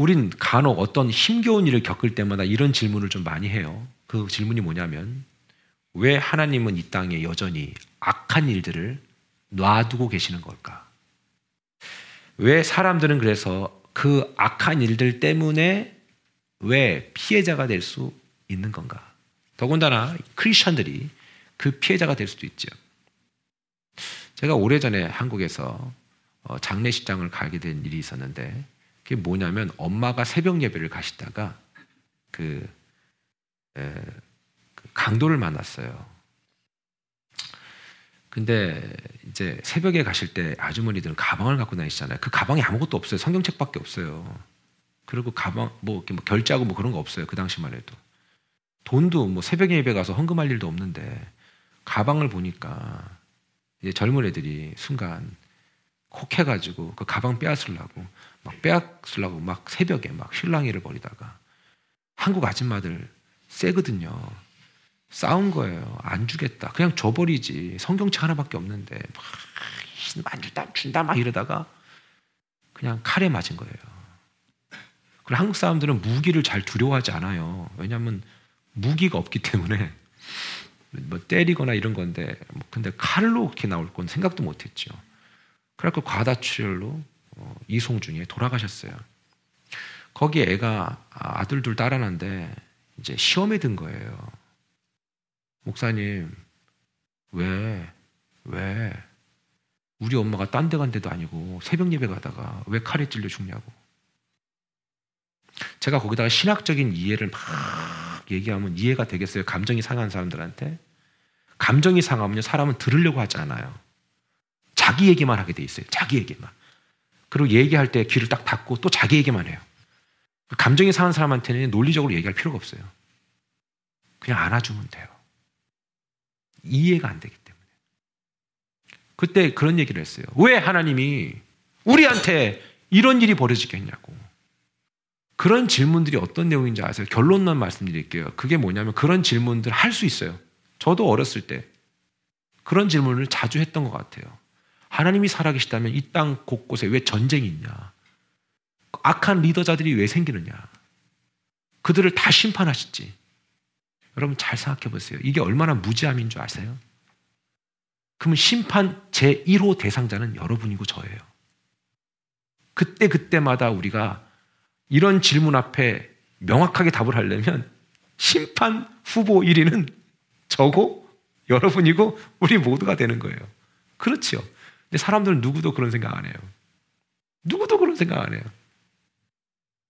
우린 간혹 어떤 힘겨운 일을 겪을 때마다 이런 질문을 좀 많이 해요. 그 질문이 뭐냐면 왜 하나님은 이 땅에 여전히 악한 일들을 놔두고 계시는 걸까? 왜 사람들은 그래서 그 악한 일들 때문에 왜 피해자가 될 수 있는 건가? 더군다나 크리스천들이 그 피해자가 될 수도 있죠. 제가 오래전에 한국에서 어, 장례식장을 가게 된 일이 있었는데 그게 뭐냐면 엄마가 새벽 예배를 가시다가 그, 에, 그 강도를 만났어요. 근데 이제 새벽에 가실 때 아주머니들은 가방을 갖고 다니시잖아요. 그 가방에 아무것도 없어요. 성경책밖에 없어요. 그리고 가방 뭐 이렇게 뭐 결제하고 뭐 그런 거 없어요. 그 당시만 해도 돈도 뭐 새벽에 예배 가서 헌금할 일도 없는데 가방을 보니까 이제 젊은 애들이 순간 혹해가지고 그 가방 빼앗으려고 막 빼앗으려고 막 새벽에 막 실랑이를 벌이다가 한국 아줌마들 세거든요. 싸운 거예요. 안 주겠다. 그냥 줘버리지. 성경책 하나밖에 없는데 막안 준다, 준다 막 이러다가 그냥 칼에 맞은 거예요. 그리고 한국 사람들은 무기를 잘 두려워하지 않아요. 왜냐하면 무기가 없기 때문에 뭐 때리거나 이런 건데 뭐 근데 칼로 그렇게 나올 건 생각도 못했죠. 그래갖고 과다출혈로 어, 이송중에 돌아가셨어요. 거기 애가 아들 둘 딸 하나인데 이제 시험에 든 거예요. 목사님, 왜, 왜, 우리 엄마가 딴 데 간 데도 아니고 새벽 예배 가다가 왜 칼에 찔려 죽냐고. 제가 거기다가 신학적인 이해를 막 얘기하면 이해가 되겠어요? 감정이 상한 사람들한테? 감정이 상하면 사람은 들으려고 하지 않아요. 자기 얘기만 하게 돼 있어요. 자기 얘기만. 그리고 얘기할 때 귀를 딱 닫고 또 자기 얘기만 해요. 감정이 상한 사람한테는 논리적으로 얘기할 필요가 없어요. 그냥 안아주면 돼요. 이해가 안 되기 때문에. 그때 그런 얘기를 했어요. 왜 하나님이 우리한테 이런 일이 벌어지겠냐고. 그런 질문들이 어떤 내용인지 아세요? 결론만 말씀드릴게요. 그게 뭐냐면 그런 질문들 할 수 있어요. 저도 어렸을 때 그런 질문을 자주 했던 것 같아요. 하나님이 살아계시다면 이 땅 곳곳에 왜 전쟁이 있냐? 악한 리더자들이 왜 생기느냐? 그들을 다 심판하시지. 여러분 잘 생각해 보세요. 이게 얼마나 무지함인 줄 아세요? 그러면 심판 제1호 대상자는 여러분이고 저예요. 그때 그때마다 우리가 이런 질문 앞에 명확하게 답을 하려면 심판 후보 1위는 저고 여러분이고 우리 모두가 되는 거예요. 그렇죠. 근데 사람들은 누구도 그런 생각 안 해요. 누구도 그런 생각 안 해요.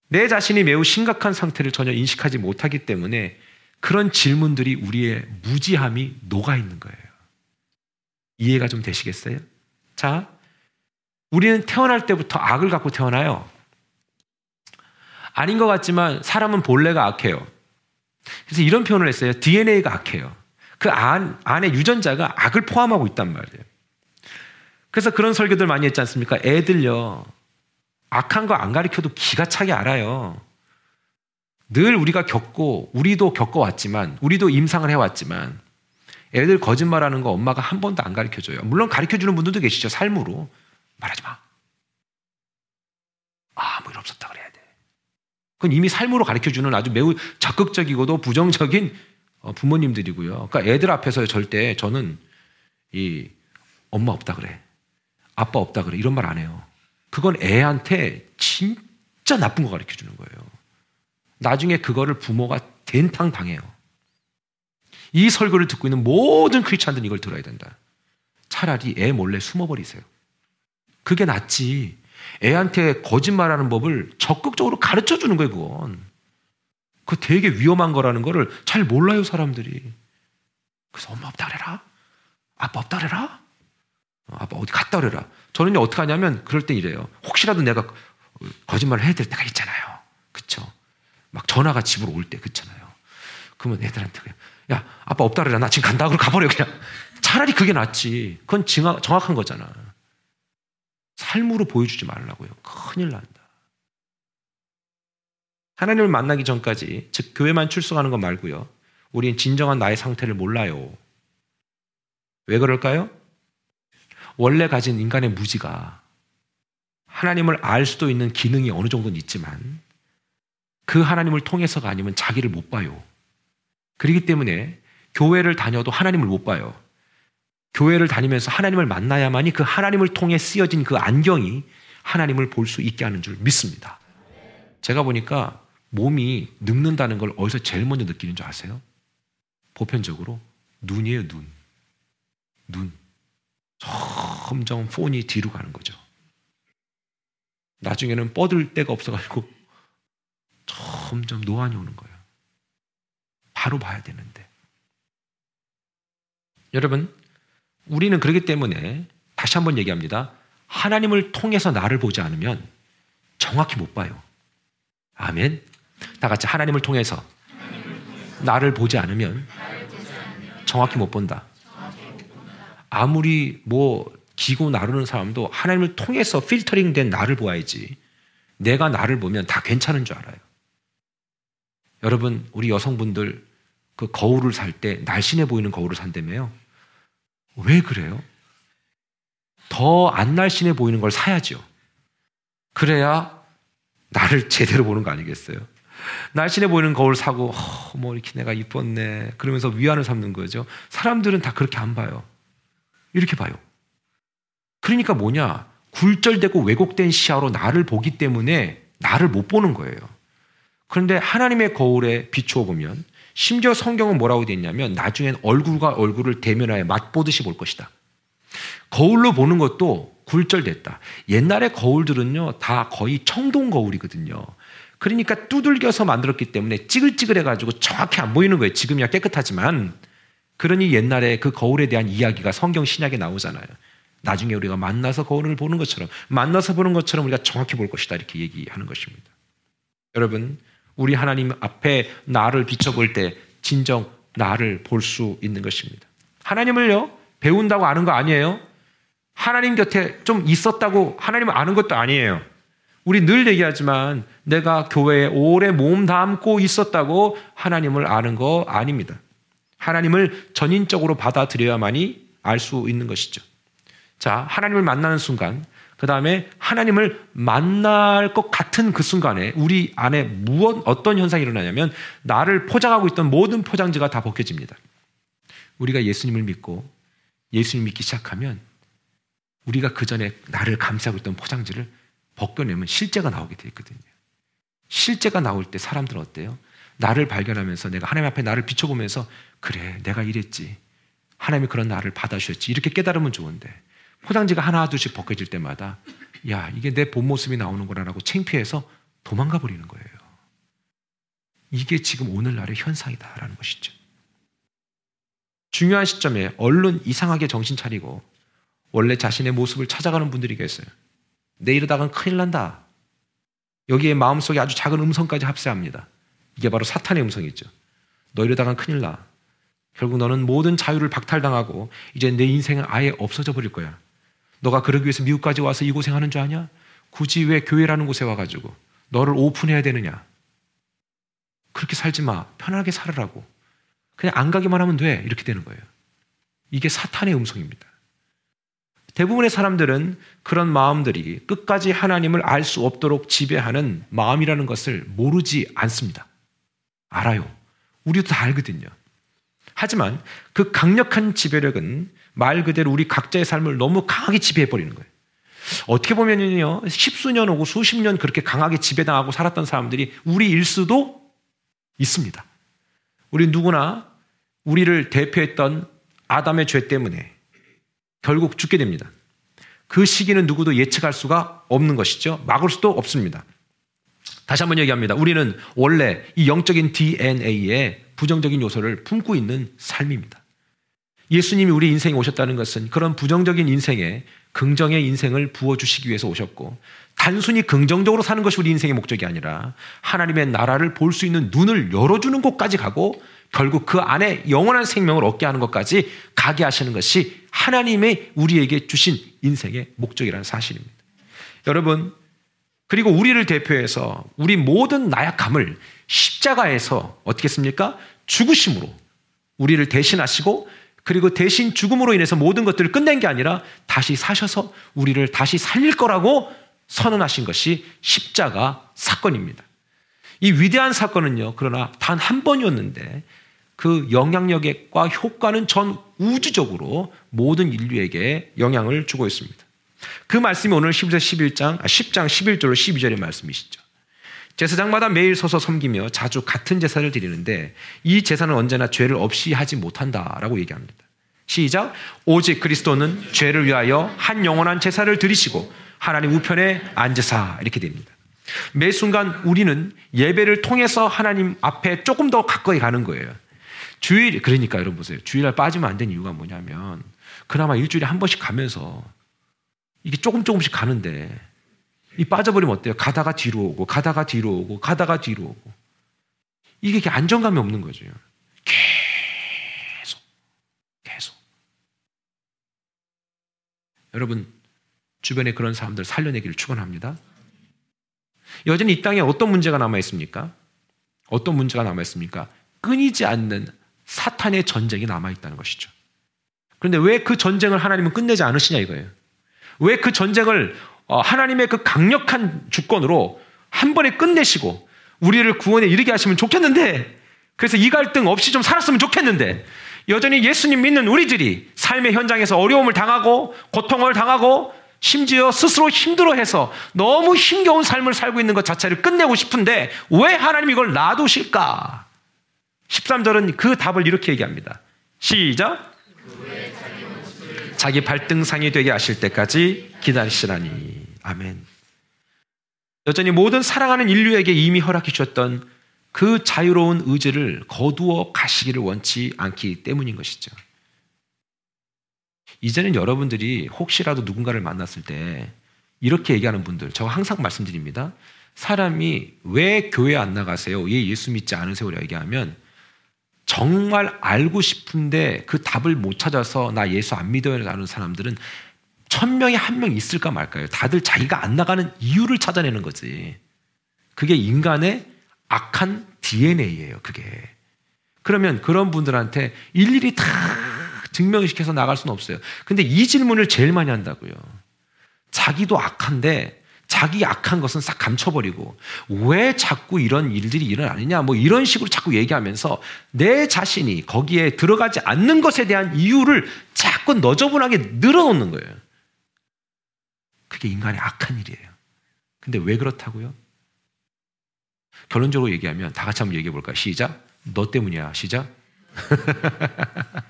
내 자신이 매우 심각한 상태를 전혀 인식하지 못하기 때문에 그런 질문들이 우리의 무지함이 녹아 있는 거예요. 이해가 좀 되시겠어요? 자, 우리는 태어날 때부터 악을 갖고 태어나요. 아닌 것 같지만 사람은 본래가 악해요. 그래서 이런 표현을 했어요. DNA가 악해요. 그 안, 안에 유전자가 악을 포함하고 있단 말이에요. 그래서 그런 설교들 많이 했지 않습니까? 애들요. 악한 거 안 가르쳐도 기가 차게 알아요. 늘 우리가 겪고 우리도 겪어왔지만 우리도 임상을 해왔지만 애들 거짓말하는 거 엄마가 한 번도 안 가르쳐줘요. 물론 가르쳐주는 분들도 계시죠. 삶으로 말하지 마. 아무 일 없었다 그래야 돼. 그건 이미 삶으로 가르쳐주는 아주 매우 적극적이고도 부정적인 어, 부모님들이고요. 그러니까 애들 앞에서 절대 저는 이 엄마 없다 그래. 아빠 없다 그래. 이런 말 안 해요. 그건 애한테 진짜 나쁜 거 가르쳐 주는 거예요. 나중에 그거를 부모가 된탕 당해요. 이 설교를 듣고 있는 모든 크리스찬들은 이걸 들어야 된다. 차라리 애 몰래 숨어버리세요. 그게 낫지. 애한테 거짓말하는 법을 적극적으로 가르쳐 주는 거예요, 그건. 그 되게 위험한 거라는 거를 잘 몰라요, 사람들이. 그래서 엄마 없다 그래라. 아빠 없다 그래라. 어, 아빠 어디 갔다 그래라. 저는 어떻게 하냐면 그럴 땐 이래요. 혹시라도 내가 거짓말을 해야 될 때가 있잖아요. 그쵸? 막 전화가 집으로 올 때 그렇잖아요. 그러면 애들한테 그냥 야 아빠 없다 그래라 나 지금 간다 그러고 가버려 그냥 차라리 그게 낫지. 그건 정확한 거잖아. 삶으로 보여주지 말라고요. 큰일 난다. 하나님을 만나기 전까지 즉 교회만 출석하는 것 말고요. 우리는 진정한 나의 상태를 몰라요. 왜 그럴까요? 원래 가진 인간의 무지가 하나님을 알 수도 있는 기능이 어느 정도는 있지만 그 하나님을 통해서가 아니면 자기를 못 봐요. 그렇기 때문에 교회를 다녀도 하나님을 못 봐요. 교회를 다니면서 하나님을 만나야만이 그 하나님을 통해 쓰여진 그 안경이 하나님을 볼 수 있게 하는 줄 믿습니다. 제가 보니까 몸이 늙는다는 걸 어디서 제일 먼저 느끼는 줄 아세요? 보편적으로 눈이에요, 눈. 눈. 점점 폰이 뒤로 가는 거죠. 나중에는 뻗을 데가 없어가지고 점점 노안이 오는 거예요. 바로 봐야 되는데. 여러분, 우리는 그렇기 때문에 다시 한번 얘기합니다. 하나님을 통해서 나를 보지 않으면 정확히 못 봐요. 아멘. 다 같이 하나님을 통해서 나를 보지 않으면 정확히 못 본다. 아무리 뭐 기고 나르는 사람도 하나님을 통해서 필터링 된 나를 보아야지. 내가 나를 보면 다 괜찮은 줄 알아요. 여러분, 우리 여성분들 그 거울을 살 때 날씬해 보이는 거울을 산다며요. 왜 그래요? 더 안 날씬해 보이는 걸 사야죠. 그래야 나를 제대로 보는 거 아니겠어요? 날씬해 보이는 거울 사고 어, 뭐 이렇게 내가 이뻤네 그러면서 위안을 삼는 거죠. 사람들은 다 그렇게 안 봐요. 이렇게 봐요. 그러니까 뭐냐 굴절되고 왜곡된 시야로 나를 보기 때문에 나를 못 보는 거예요. 그런데 하나님의 거울에 비추어 보면 심지어 성경은 뭐라고 되어 있냐면 나중엔 얼굴과 얼굴을 대면하여 맛보듯이 볼 것이다. 거울로 보는 것도 굴절됐다. 옛날에 거울들은요, 다 거의 청동 거울이거든요. 그러니까 두들겨서 만들었기 때문에 찌글찌글해가지고 정확히 안 보이는 거예요. 지금이야 깨끗하지만. 그러니 옛날에 그 거울에 대한 이야기가 성경 신약에 나오잖아요. 나중에 우리가 만나서 거울을 보는 것처럼, 만나서 보는 것처럼 우리가 정확히 볼 것이다. 이렇게 얘기하는 것입니다. 여러분, 우리 하나님 앞에 나를 비춰볼 때 진정 나를 볼 수 있는 것입니다. 하나님을요, 배운다고 아는 거 아니에요. 하나님 곁에 좀 있었다고 하나님을 아는 것도 아니에요. 우리 늘 얘기하지만 내가 교회에 오래 몸 담고 있었다고 하나님을 아는 거 아닙니다. 하나님을 전인적으로 받아들여야만이 알 수 있는 것이죠. 자, 하나님을 만나는 순간, 그 다음에 하나님을 만날 것 같은 그 순간에 우리 안에 무엇, 어떤 현상이 일어나냐면 나를 포장하고 있던 모든 포장지가 다 벗겨집니다. 우리가 예수님을 믿고 예수님 믿기 시작하면 우리가 그 전에 나를 감싸고 있던 포장지를 벗겨내면 실제가 나오게 돼 있거든요. 실제가 나올 때 사람들은 어때요? 나를 발견하면서 내가 하나님 앞에 나를 비춰보면서 그래 내가 이랬지 하나님이 그런 나를 받아주셨지 이렇게 깨달으면 좋은데 포장지가 하나 둘씩 벗겨질 때마다 야 이게 내 본 모습이 나오는구나라고 창피해서 도망가 버리는 거예요. 이게 지금 오늘날의 현상이다라는 것이죠. 중요한 시점에 얼른 이상하게 정신 차리고 원래 자신의 모습을 찾아가는 분들이 계세요. 내 이러다간 큰일 난다. 여기에 마음속에 아주 작은 음성까지 합세합니다. 이게 바로 사탄의 음성이죠. 너 이러다간 큰일 나. 결국 너는 모든 자유를 박탈당하고 이제 내 인생은 아예 없어져 버릴 거야. 너가 그러기 위해서 미국까지 와서 이 고생하는 줄 아냐? 굳이 왜 교회라는 곳에 와가지고 너를 오픈해야 되느냐? 그렇게 살지 마. 편하게 살으라고. 그냥 안 가기만 하면 돼. 이렇게 되는 거예요. 이게 사탄의 음성입니다. 대부분의 사람들은 그런 마음들이 끝까지 하나님을 알 수 없도록 지배하는 마음이라는 것을 모르지 않습니다. 알아요. 우리도 다 알거든요. 하지만 그 강력한 지배력은 말 그대로 우리 각자의 삶을 너무 강하게 지배해버리는 거예요. 어떻게 보면요, 십수년 오고 수십 년 그렇게 강하게 지배당하고 살았던 사람들이 우리 일 수도 있습니다. 우리 누구나 우리를 대표했던 아담의 죄 때문에 결국 죽게 됩니다. 그 시기는 누구도 예측할 수가 없는 것이죠. 막을 수도 없습니다. 다시 한번 얘기합니다. 우리는 원래 이 영적인 DNA에 부정적인 요소를 품고 있는 삶입니다. 예수님이 우리 인생에 오셨다는 것은 그런 부정적인 인생에 긍정의 인생을 부어주시기 위해서 오셨고, 단순히 긍정적으로 사는 것이 우리 인생의 목적이 아니라 하나님의 나라를 볼 수 있는 눈을 열어주는 곳까지 가고 결국 그 안에 영원한 생명을 얻게 하는 것까지 가게 하시는 것이 하나님의 우리에게 주신 인생의 목적이라는 사실입니다. 여러분, 그리고 우리를 대표해서 우리 모든 나약함을 십자가에서 어떻게 했습니까? 죽으심으로 우리를 대신하시고 그리고 대신 죽음으로 인해서 모든 것들을 끝낸 게 아니라 다시 사셔서 우리를 다시 살릴 거라고 선언하신 것이 십자가 사건입니다. 이 위대한 사건은요, 그러나 단 한 번이었는데 그 영향력과 효과는 전 우주적으로 모든 인류에게 영향을 주고 있습니다. 그 말씀이 오늘 10절 11장, 10장 11절로 12절의 말씀이시죠. 제사장마다 매일 서서 섬기며 자주 같은 제사를 드리는데 이 제사는 언제나 죄를 없이 하지 못한다라고 얘기합니다. 시작. 오직 그리스도는 죄를 위하여 한 영원한 제사를 드리시고 하나님 우편에 앉으사 이렇게 됩니다. 매 순간 우리는 예배를 통해서 하나님 앞에 조금 더 가까이 가는 거예요. 주일 그러니까 여러분 보세요. 주일날 빠지면 안 되는 이유가 뭐냐면 그나마 일주일에 한 번씩 가면서 이게 조금 조금씩 가는데 이 빠져버리면 어때요? 가다가 뒤로 오고 가다가 뒤로 오고 가다가 뒤로 오고 이게 안정감이 없는 거죠. 여러분 주변에 그런 사람들 살려내기를 축원합니다. 여전히 이 땅에 어떤 문제가 남아 있습니까? 어떤 문제가 남아 있습니까? 끊이지 않는 사탄의 전쟁이 남아 있다는 것이죠. 그런데 왜 그 전쟁을 하나님은 끝내지 않으시냐 이거예요. 왜 그 전쟁을 어, 하나님의 그 강력한 주권으로 한 번에 끝내시고 우리를 구원에 이르게 하시면 좋겠는데 그래서 이 갈등 없이 좀 살았으면 좋겠는데 여전히 예수님 믿는 우리들이 삶의 현장에서 어려움을 당하고 고통을 당하고 심지어 스스로 힘들어해서 너무 힘겨운 삶을 살고 있는 것 자체를 끝내고 싶은데 왜 하나님 이걸 놔두실까? 13절은 그 답을 이렇게 얘기합니다. 시작. 자기 발등상이 되게 하실 때까지 기다리시라니. 아멘. 여전히 모든 사랑하는 인류에게 이미 허락해 주셨던 그 자유로운 의지를 거두어 가시기를 원치 않기 때문인 것이죠. 이제는 여러분들이 혹시라도 누군가를 만났을 때 이렇게 얘기하는 분들, 저 항상 말씀드립니다. 사람이 왜 교회 안 나가세요? 왜 예수 믿지 않으세요? 라고 얘기하면 정말 알고 싶은데 그 답을 못 찾아서 나 예수 안 믿어요 라는 사람들은 천 명에 한 명 있을까 말까요? 다들 자기가 안 나가는 이유를 찾아내는 거지. 그게 인간의 악한 DNA예요, 그게. 그러면 그런 분들한테 일일이 다 증명시켜서 나갈 수는 없어요. 근데 이 질문을 제일 많이 한다고요. 자기도 악한데 자기 악한 것은 싹 감춰버리고 왜 자꾸 이런 일들이 일어나느냐 뭐 이런 식으로 자꾸 얘기하면서 내 자신이 거기에 들어가지 않는 것에 대한 이유를 자꾸 너저분하게 늘어놓는 거예요. 그게 인간의 악한 일이에요. 근데 왜 그렇다고요? 결론적으로 얘기하면 다 같이 한번 얘기해 볼까요? 시작. 너 때문이야. 시작.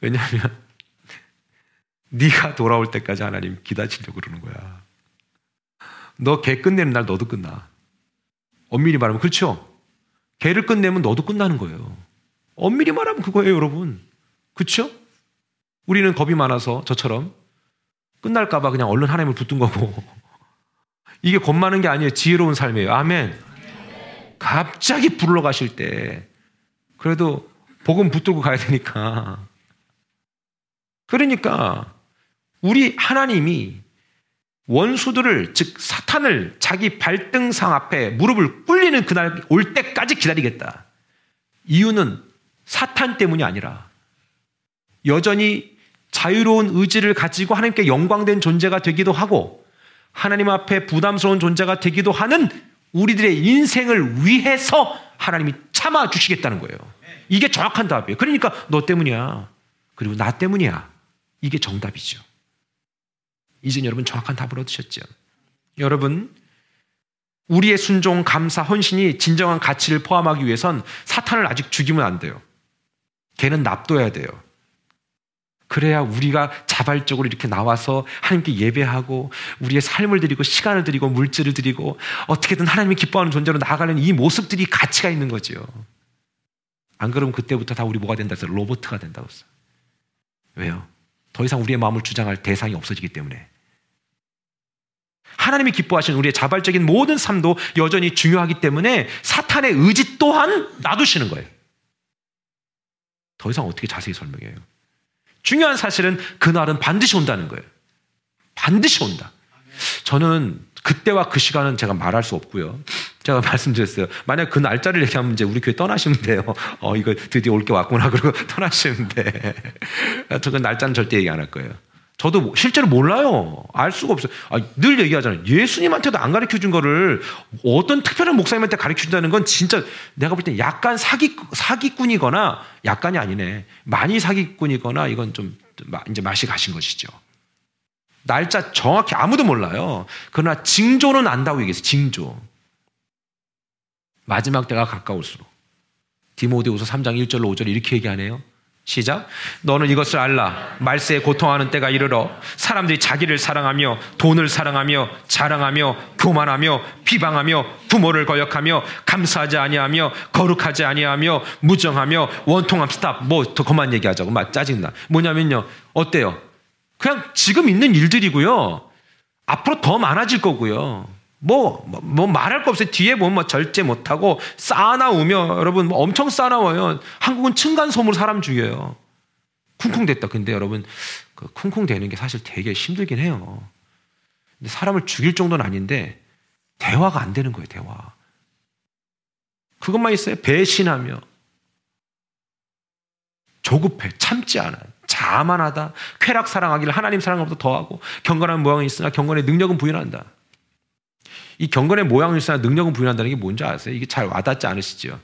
왜냐하면 네가 돌아올 때까지 하나님 기다리려고 그러는 거야. 너 개 끝내는 날 너도 끝나. 엄밀히 말하면 그렇죠. 개를 끝내면 너도 끝나는 거예요. 엄밀히 말하면 그거예요, 여러분. 그렇죠? 우리는 겁이 많아서 저처럼 끝날까봐 그냥 얼른 하나님을 붙든 거고 이게 겁 많은 게 아니에요. 지혜로운 삶이에요. 아멘. 갑자기 불러 가실 때 그래도 복음 붙들고 가야 되니까. 그러니까 우리 하나님이 원수들을 즉 사탄을 자기 발등상 앞에 무릎을 꿇리는 그날 올 때까지 기다리겠다. 이유는 사탄 때문이 아니라 여전히 자유로운 의지를 가지고 하나님께 영광된 존재가 되기도 하고 하나님 앞에 부담스러운 존재가 되기도 하는 우리들의 인생을 위해서 하나님이 참아 주시겠다는 거예요. 이게 정확한 답이에요. 그러니까 너 때문이야. 그리고 나 때문이야. 이게 정답이죠. 이제 여러분 정확한 답을 얻으셨죠. 여러분, 우리의 순종, 감사, 헌신이 진정한 가치를 포함하기 위해선 사탄을 아직 죽이면 안 돼요. 걔는 납둬야 돼요. 그래야 우리가 자발적으로 이렇게 나와서 하나님께 예배하고 우리의 삶을 드리고 시간을 드리고 물질을 드리고 어떻게든 하나님이 기뻐하는 존재로 나아가는 이 모습들이 가치가 있는 거죠. 안 그러면 그때부터 다 우리 뭐가 된다 해서 로보트가 된다고 했어요. 왜요? 더 이상 우리의 마음을 주장할 대상이 없어지기 때문에. 하나님이 기뻐하시는 우리의 자발적인 모든 삶도 여전히 중요하기 때문에 사탄의 의지 또한 놔두시는 거예요. 더 이상 어떻게 자세히 설명해요? 중요한 사실은 그날은 반드시 온다는 거예요. 반드시 온다. 저는 그때와 그 시간은 제가 말할 수 없고요. 제가 말씀드렸어요. 만약 그 날짜를 얘기하면 이제 우리 교회 떠나시면 돼요. 어, 이거 드디어 올 게 왔구나. 그러고 떠나시면 돼. 저그 날짜는 절대 얘기 안 할 거예요. 저도 실제로 몰라요. 알 수가 없어요. 아, 늘 얘기하잖아요. 예수님한테도 안 가르쳐 준 거를 어떤 특별한 목사님한테 가르쳐 준다는 건 진짜 내가 볼때 약간 사기, 사기꾼이거나 약간이 아니네. 많이 사기꾼이거나 이건 좀 이제 맛이 가신 것이죠. 날짜 정확히 아무도 몰라요. 그러나 징조는 안다고 얘기했어요. 징조. 마지막 때가 가까울수록. 디모데후서 3장 1절로 5절 이렇게 얘기하네요. 시작. 너는 이것을 알라. 말세에 고통하는 때가 이르러 사람들이 자기를 사랑하며 돈을 사랑하며 자랑하며 교만하며 비방하며 부모를 거역하며 감사하지 아니하며 거룩하지 아니하며 무정하며 원통함 스탑. 뭐 더 그만 얘기하자고. 막 짜증나. 뭐냐면요. 어때요? 그냥 지금 있는 일들이고요. 앞으로 더 많아질 거고요. 뭐, 뭐, 뭐 말할 거 없어요. 뒤에 보면 뭐 절제 못하고 싸나우며 여러분 뭐 엄청 싸나워요. 한국은 층간소음으로 사람 죽여요. 쿵쿵댔다. 근데 여러분 그 쿵쿵대는 게 사실 되게 힘들긴 해요. 근데 사람을 죽일 정도는 아닌데 대화가 안 되는 거예요. 대화. 그것만 있어요. 배신하며 조급해 참지 않아요. 자만하다. 쾌락 사랑하기를 하나님 사랑보다 더하고 경건한 모양은 있으나 경건의 능력은 부인한다. 이 경건의 모양을 쓰나 능력은 부인한다는 게 뭔지 아세요? 이게 잘 와닿지 않으시죠?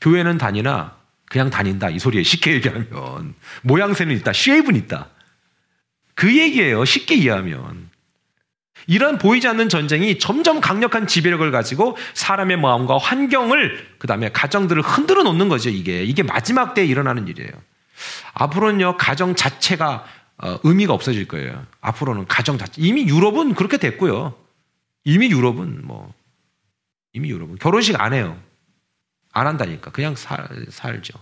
교회는 다니나 그냥 다닌다. 이 소리에 쉽게 얘기하면. 모양새는 있다. 쉐입은 있다. 그 얘기예요. 쉽게 이해하면. 이런 보이지 않는 전쟁이 점점 강력한 지배력을 가지고 사람의 마음과 환경을, 그 다음에 가정들을 흔들어 놓는 거죠, 이게. 이게 마지막 때에 일어나는 일이에요. 앞으로는요, 가정 자체가 어, 의미가 없어질 거예요. 앞으로는 가정 자체. 이미 유럽은 그렇게 됐고요. 이미 유럽은 뭐 이미 유럽은 결혼식 안 해요. 안 한다니까. 그냥 살, 살죠.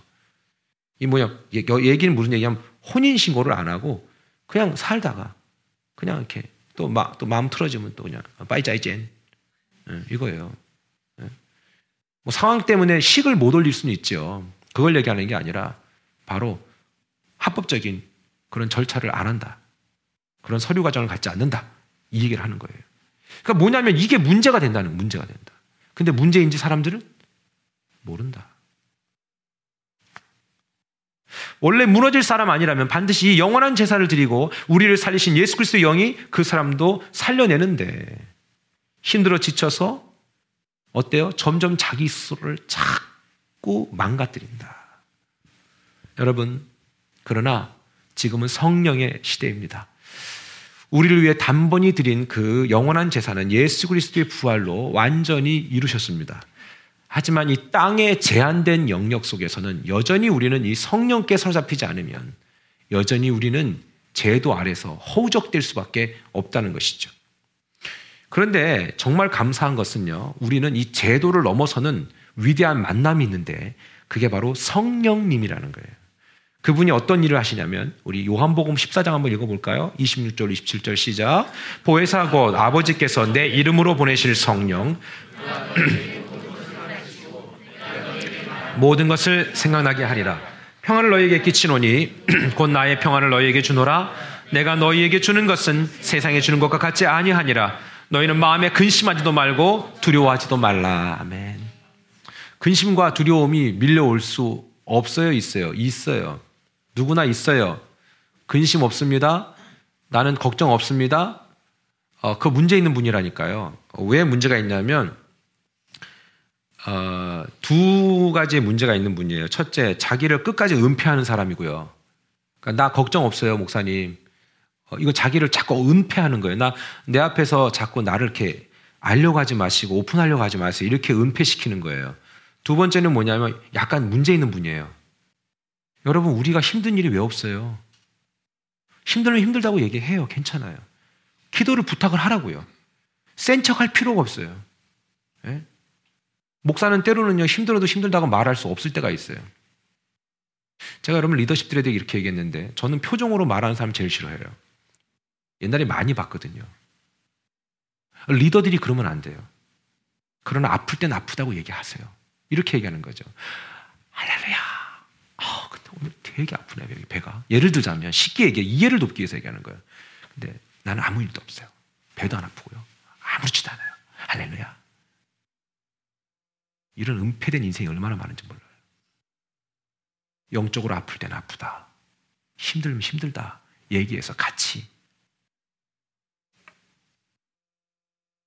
이 뭐냐 얘기는 무슨 얘기냐면 혼인 신고를 안 하고 그냥 살다가 그냥 이렇게 또막또 마음 틀어지면 또 그냥 빠이짜이젠 네, 이거예요. 네. 뭐 상황 때문에 식을 못 올릴 수는 있죠. 그걸 얘기하는 게 아니라 바로 합법적인 그런 절차를 안 한다. 그런 서류 과정을 갖지 않는다. 이 얘기를 하는 거예요. 그러니까 뭐냐면 이게 문제가 된다는 문제가 된다. 근데 문제인지 사람들은 모른다. 원래 무너질 사람 아니라면 반드시 영원한 제사를 드리고 우리를 살리신 예수 그리스도의 영이 그 사람도 살려내는데 힘들어 지쳐서 어때요? 점점 자기 스스로를 자꾸 망가뜨린다. 여러분, 그러나 지금은 성령의 시대입니다. 우리를 위해 단번이 드린 그 영원한 재산은 예수 그리스도의 부활로 완전히 이루셨습니다. 하지만 이 땅의 제한된 영역 속에서는 여전히 우리는 이 성령께 사로잡히지 않으면 여전히 우리는 제도 아래서 허우적될 수밖에 없다는 것이죠. 그런데 정말 감사한 것은요, 우리는 이 제도를 넘어서는 위대한 만남이 있는데 그게 바로 성령님이라는 거예요. 그분이 어떤 일을 하시냐면 우리 요한복음 14장 한번 읽어볼까요? 26절 27절 시작. 보혜사 곧 아버지께서 내 이름으로 보내실 성령. 모든 것을 생각나게 하리라. 평안을 너희에게 끼치노니 곧 나의 평안을 너희에게 주노라. 내가 너희에게 주는 것은 세상에 주는 것과 같지 아니하니라. 너희는 마음에 근심하지도 말고 두려워하지도 말라. 아멘. 근심과 두려움이 밀려올 수 없어요 있어요? 있어요 누구나 있어요. 근심 없습니다. 나는 걱정 없습니다. 어, 그 문제 있는 분이라니까요. 왜 문제가 있냐면 어, 두 가지의 문제가 있는 분이에요. 첫째, 자기를 끝까지 은폐하는 사람이고요. 그러니까 나 걱정 없어요, 목사님. 어, 이거 자기를 자꾸 은폐하는 거예요. 나 내 앞에서 자꾸 나를 이렇게 알려고 하지 마시고 오픈하려고 하지 마세요. 이렇게 은폐시키는 거예요. 두 번째는 뭐냐면 약간 문제 있는 분이에요. 여러분, 우리가 힘든 일이 왜 없어요? 힘들면 힘들다고 얘기해요. 괜찮아요. 기도를 부탁을 하라고요. 센 척 할 필요가 없어요. 네? 목사는 때로는요, 힘들어도 힘들다고 말할 수 없을 때가 있어요. 제가 여러분 리더십들에 대해 이렇게 얘기했는데, 저는 표정으로 말하는 사람 제일 싫어해요. 옛날에 많이 봤거든요. 리더들이 그러면 안 돼요. 그러나 아플 땐 아프다고 얘기하세요. 이렇게 얘기하는 거죠. 할렐루야. 오늘 되게 아프네 여기 배가. 예를 들자면 쉽게 얘기해 이해를 돕기 위해서 얘기하는 거예요. 근데 나는 아무 일도 없어요. 배도 안 아프고요. 아무렇지도 않아요. 할렐루야. 이런 은폐된 인생이 얼마나 많은지 몰라요. 영적으로 아플 땐 아프다. 힘들면 힘들다. 얘기해서 같이.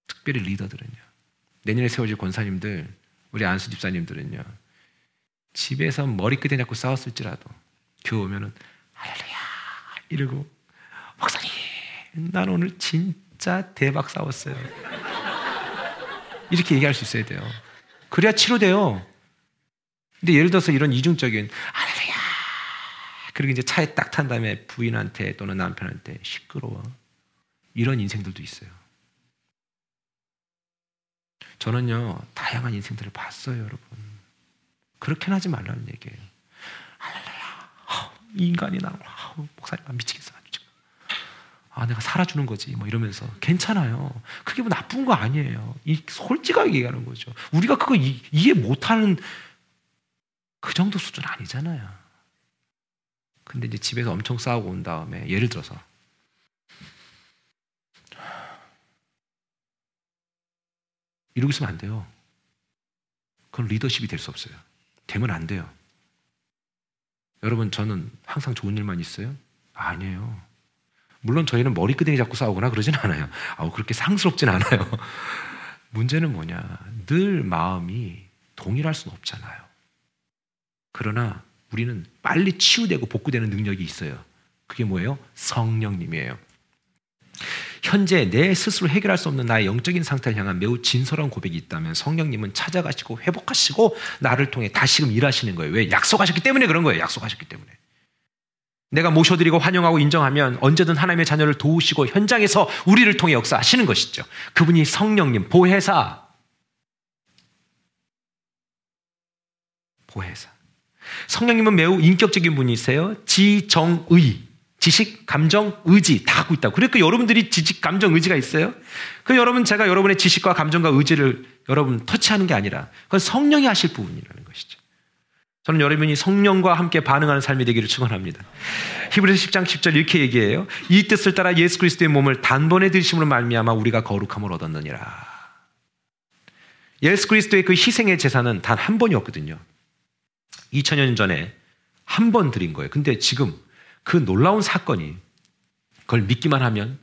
특별히 리더들은요. 내년에 세워질 권사님들, 우리 안수 집사님들은요. 집에서 머리끝에 잡고 싸웠을지라도 교회 오면은 할렐루야 이러고 목사님 난 오늘 진짜 대박 싸웠어요. 이렇게 얘기할 수 있어야 돼요. 그래야 치료돼요. 근데 예를 들어서 이런 이중적인 할렐루야 그리고 이제 차에 딱 탄 다음에 부인한테 또는 남편한테 시끄러워 이런 인생들도 있어요. 저는요 다양한 인생들을 봤어요, 여러분. 그렇게는 하지 말라는 얘기예요. 할렐루야, 이 인간이 나 목사님 미치겠어. 아, 내가 살아주는 거지. 뭐 이러면서. 괜찮아요. 그게 뭐 나쁜 거 아니에요. 이 솔직하게 얘기하는 거죠. 우리가 그거 이, 이해 못하는 그 정도 수준 아니잖아요. 근데 이제 집에서 엄청 싸우고 온 다음에 예를 들어서 이러고 있으면 안 돼요. 그건 리더십이 될 수 없어요. 되면 안 돼요. 여러분, 저는 항상 좋은 일만 있어요? 아니에요. 물론 저희는 머리끄댕이 잡고 싸우거나 그러진 않아요. 아우, 그렇게 상스럽진 않아요. 문제는 뭐냐. 늘 마음이 동일할 수는 없잖아요. 그러나 우리는 빨리 치유되고 복구되는 능력이 있어요. 그게 뭐예요? 성령님이에요. 현재 내 스스로 해결할 수 없는 나의 영적인 상태를 향한 매우 진솔한 고백이 있다면 성령님은 찾아가시고 회복하시고 나를 통해 다시금 일하시는 거예요. 왜? 약속하셨기 때문에 그런 거예요. 약속하셨기 때문에. 내가 모셔드리고 환영하고 인정하면 언제든 하나님의 자녀를 도우시고 현장에서 우리를 통해 역사하시는 것이죠. 그분이 성령님, 보혜사. 보혜사. 성령님은 매우 인격적인 분이세요. 지정의. 지식, 감정, 의지 다 갖고 있다고. 그러니까 여러분들이 지식, 감정, 의지가 있어요. 그 여러분 제가 여러분의 지식과 감정과 의지를 여러분 터치하는 게 아니라 그건 성령이 하실 부분이라는 것이죠. 저는 여러분이 성령과 함께 반응하는 삶이 되기를 축원합니다. 히브리서 10장 10절 이렇게 얘기해요. 이 뜻을 따라 예수 그리스도의 몸을 단번에 드심으로 말미암아 우리가 거룩함을 얻었느니라. 예수 그리스도의 그 희생의 제사는 단 한 번이었거든요. 2000년 전에 한 번 드린 거예요. 근데 지금 그 놀라운 사건이 그걸 믿기만 하면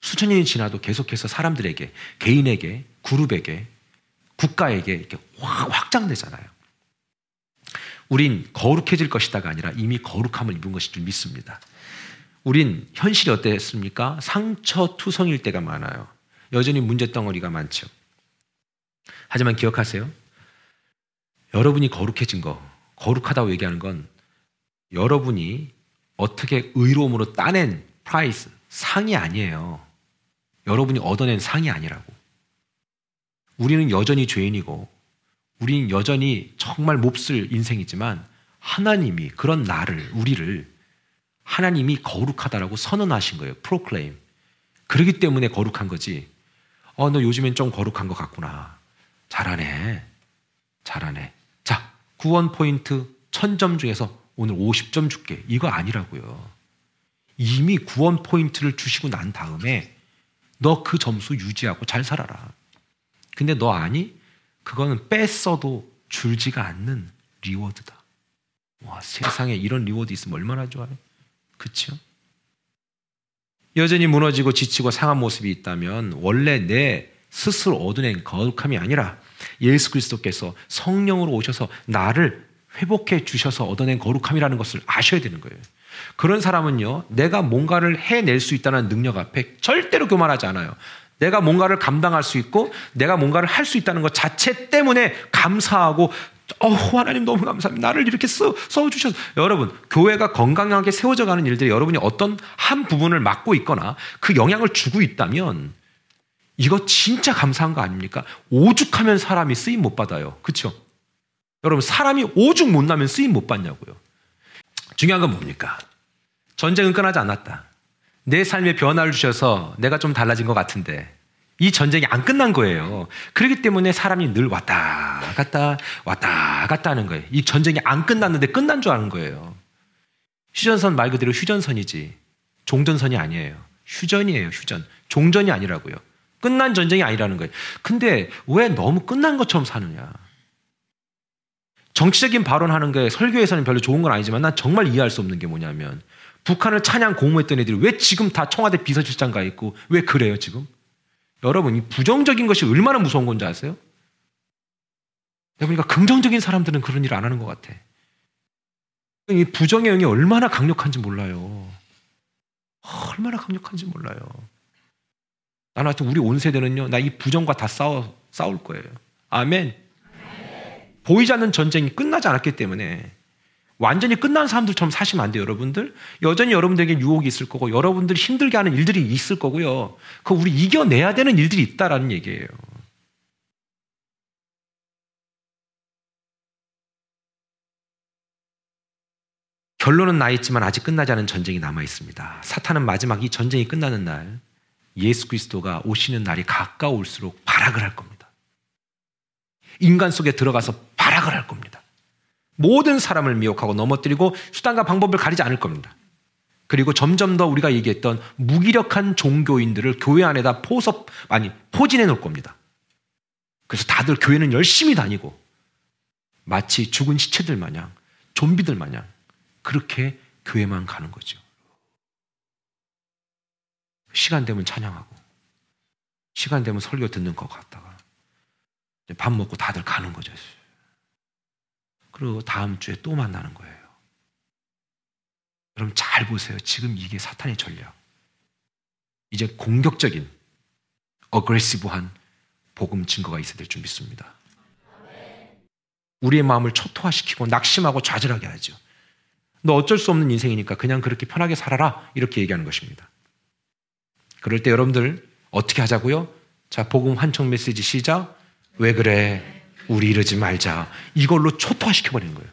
수천 년이 지나도 계속해서 사람들에게, 개인에게, 그룹에게, 국가에게 이렇게 확 확장되잖아요. 우린 거룩해질 것이다가 아니라 이미 거룩함을 입은 것인 줄 믿습니다. 우린 현실이 어땠습니까? 상처투성일 때가 많아요. 여전히 문제덩어리가 많죠. 하지만 기억하세요. 여러분이 거룩해진 거, 거룩하다고 얘기하는 건 여러분이 어떻게 의로움으로 따낸 price, 상이 아니에요. 여러분이 얻어낸 상이 아니라고. 우리는 여전히 죄인이고, 우리는 여전히 정말 몹쓸 인생이지만, 하나님이 그런 나를, 우리를 하나님이 거룩하다라고 선언하신 거예요. proclaim. 그러기 때문에 거룩한 거지. 어, 너 요즘엔 좀 거룩한 것 같구나. 잘하네. 잘하네. 자, 구원 포인트 1000점 중에서 오늘 50점 줄게. 이거 아니라고요. 이미 구원 포인트를 주시고 난 다음에 너 그 점수 유지하고 잘 살아라. 근데 너 아니? 그거는 뺐어도 줄지가 않는 reward다. 와, 세상에 이런 reward 있으면 얼마나 좋아요. 그쵸? 여전히 무너지고 지치고 상한 모습이 있다면 원래 내 스스로 얻어낸 거룩함이 아니라 예수 그리스도께서 성령으로 오셔서 나를 회복해 주셔서 얻어낸 거룩함이라는 것을 아셔야 되는 거예요. 그런 사람은요, 내가 뭔가를 해낼 수 있다는 능력 앞에 절대로 교만하지 않아요. 내가 뭔가를 감당할 수 있고, 내가 뭔가를 할 수 있다는 것 자체 때문에 감사하고, 어, 하나님 너무 감사합니다. 나를 이렇게 써, 써주셔서. 여러분, 교회가 건강하게 세워져 가는 일들이 여러분이 어떤 한 부분을 맡고 있거나 그 영향을 주고 있다면, 이거 진짜 감사한 거 아닙니까? 오죽하면 사람이 쓰임 못 받아요. 그쵸? 여러분, 사람이 오죽 못나면 쓰임 못 받냐고요. 중요한 건 뭡니까? 전쟁은 끝나지 않았다. 내 삶에 변화를 주셔서 내가 좀 달라진 것 같은데 이 전쟁이 안 끝난 거예요. 그렇기 때문에 사람이 늘 왔다 갔다 왔다 갔다 하는 거예요. 이 전쟁이 안 끝났는데 끝난 줄 아는 거예요. 휴전선 말 그대로 휴전선이지 종전선이 아니에요. 휴전이에요, 휴전. 종전이 아니라고요. 끝난 전쟁이 아니라는 거예요. 근데 왜 너무 끝난 것처럼 사느냐? 정치적인 발언하는 게 설교에서는 별로 좋은 건 아니지만 난 정말 이해할 수 없는 게 뭐냐면 북한을 찬양 공모했던 애들이 왜 지금 다 청와대 비서실장 가 있고 왜 그래요 지금? 여러분, 이 부정적인 것이 얼마나 무서운 건지 아세요? 그러니까 긍정적인 사람들은 그런 일 안 하는 것 같아. 이 부정의 영이 얼마나 강력한지 몰라요. 얼마나 강력한지 몰라요. 나는 하여튼 우리 온 세대는요, 나 이 부정과 다 싸워, 싸울 거예요. 아멘. 보이지 않는 전쟁이 끝나지 않았기 때문에 완전히 끝난 사람들처럼 사시면 안 돼요, 여러분들. 여전히 여러분들에게 유혹이 있을 거고, 여러분들이 힘들게 하는 일들이 있을 거고요. 그 우리 이겨내야 되는 일들이 있다라는 얘기예요. 결론은 나 있지만 아직 끝나지 않은 전쟁이 남아 있습니다. 사탄은 마지막 이 전쟁이 끝나는 날 예수 그리스도가 오시는 날이 가까울수록 발악을 할 겁니다. 인간 속에 들어가서 발악을 할 겁니다. 모든 사람을 미혹하고 넘어뜨리고 수단과 방법을 가리지 않을 겁니다. 그리고 점점 더 우리가 얘기했던 무기력한 종교인들을 교회 안에다 포섭, 아니, 포진해 놓을 겁니다. 그래서 다들 교회는 열심히 다니고 마치 죽은 시체들 마냥, 좀비들 마냥 그렇게 교회만 가는 거죠. 시간 되면 찬양하고, 시간 되면 설교 듣는 것 같다가, 밥 먹고 다들 가는 거죠. 그리고 다음 주에 또 만나는 거예요. 여러분 잘 보세요. 지금 이게 사탄의 전략. 이제 공격적인, 어그레시브한 복음 증거가 있어야 될 줄 믿습니다. 우리의 마음을 초토화시키고 낙심하고 좌절하게 하죠. 너 어쩔 수 없는 인생이니까 그냥 그렇게 편하게 살아라. 이렇게 얘기하는 것입니다. 그럴 때 여러분들 어떻게 하자고요? 자, 복음 환청 메시지 시작. 왜 그래? 우리 이러지 말자. 이걸로 초토화시켜버리는 거예요.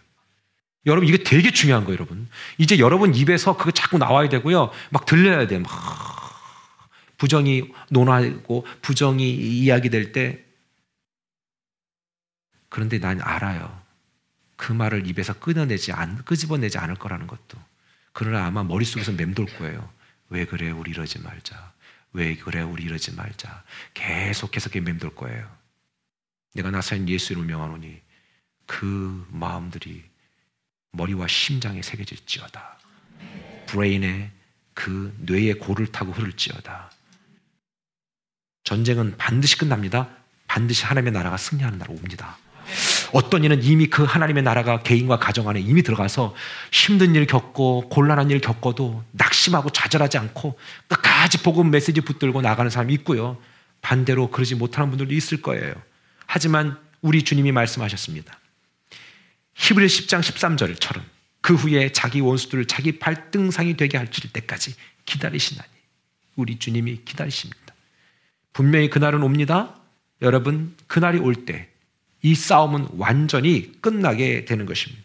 여러분, 이게 되게 중요한 거예요, 여러분. 이제 여러분 입에서 그거 자꾸 나와야 되고요. 막 들려야 돼. 막 부정이 논하고 부정이 이야기 될 때. 그런데 난 알아요. 그 말을 입에서 끊어내지 않, 끄집어내지 않을 거라는 것도. 그러나 아마 머릿속에서 맴돌 거예요. 왜 그래, 우리 이러지 말자. 왜 그래, 우리 이러지 말자. 계속해서 맴돌 거예요. 내가 나사인 예수 이름을 명하노니 그 마음들이 머리와 심장에 새겨질지어다. 브레인에 그 뇌의 골을 타고 흐를지어다. 전쟁은 반드시 끝납니다. 반드시 하나님의 나라가 승리하는 날 옵니다. 어떤 이는 이미 그 하나님의 나라가 개인과 가정 안에 이미 들어가서 힘든 일 겪고 곤란한 일 겪어도 낙심하고 좌절하지 않고 끝까지 복음 메시지 붙들고 나가는 사람이 있고요. 반대로 그러지 못하는 분들도 있을 거예요. 하지만 우리 주님이 말씀하셨습니다. 히브리 10장 13절처럼 그 후에 자기 원수들을 자기 발등상이 되게 할 때까지 기다리시나니 우리 주님이 기다리십니다. 분명히 그날은 옵니다. 여러분 그날이 올 때 이 싸움은 완전히 끝나게 되는 것입니다.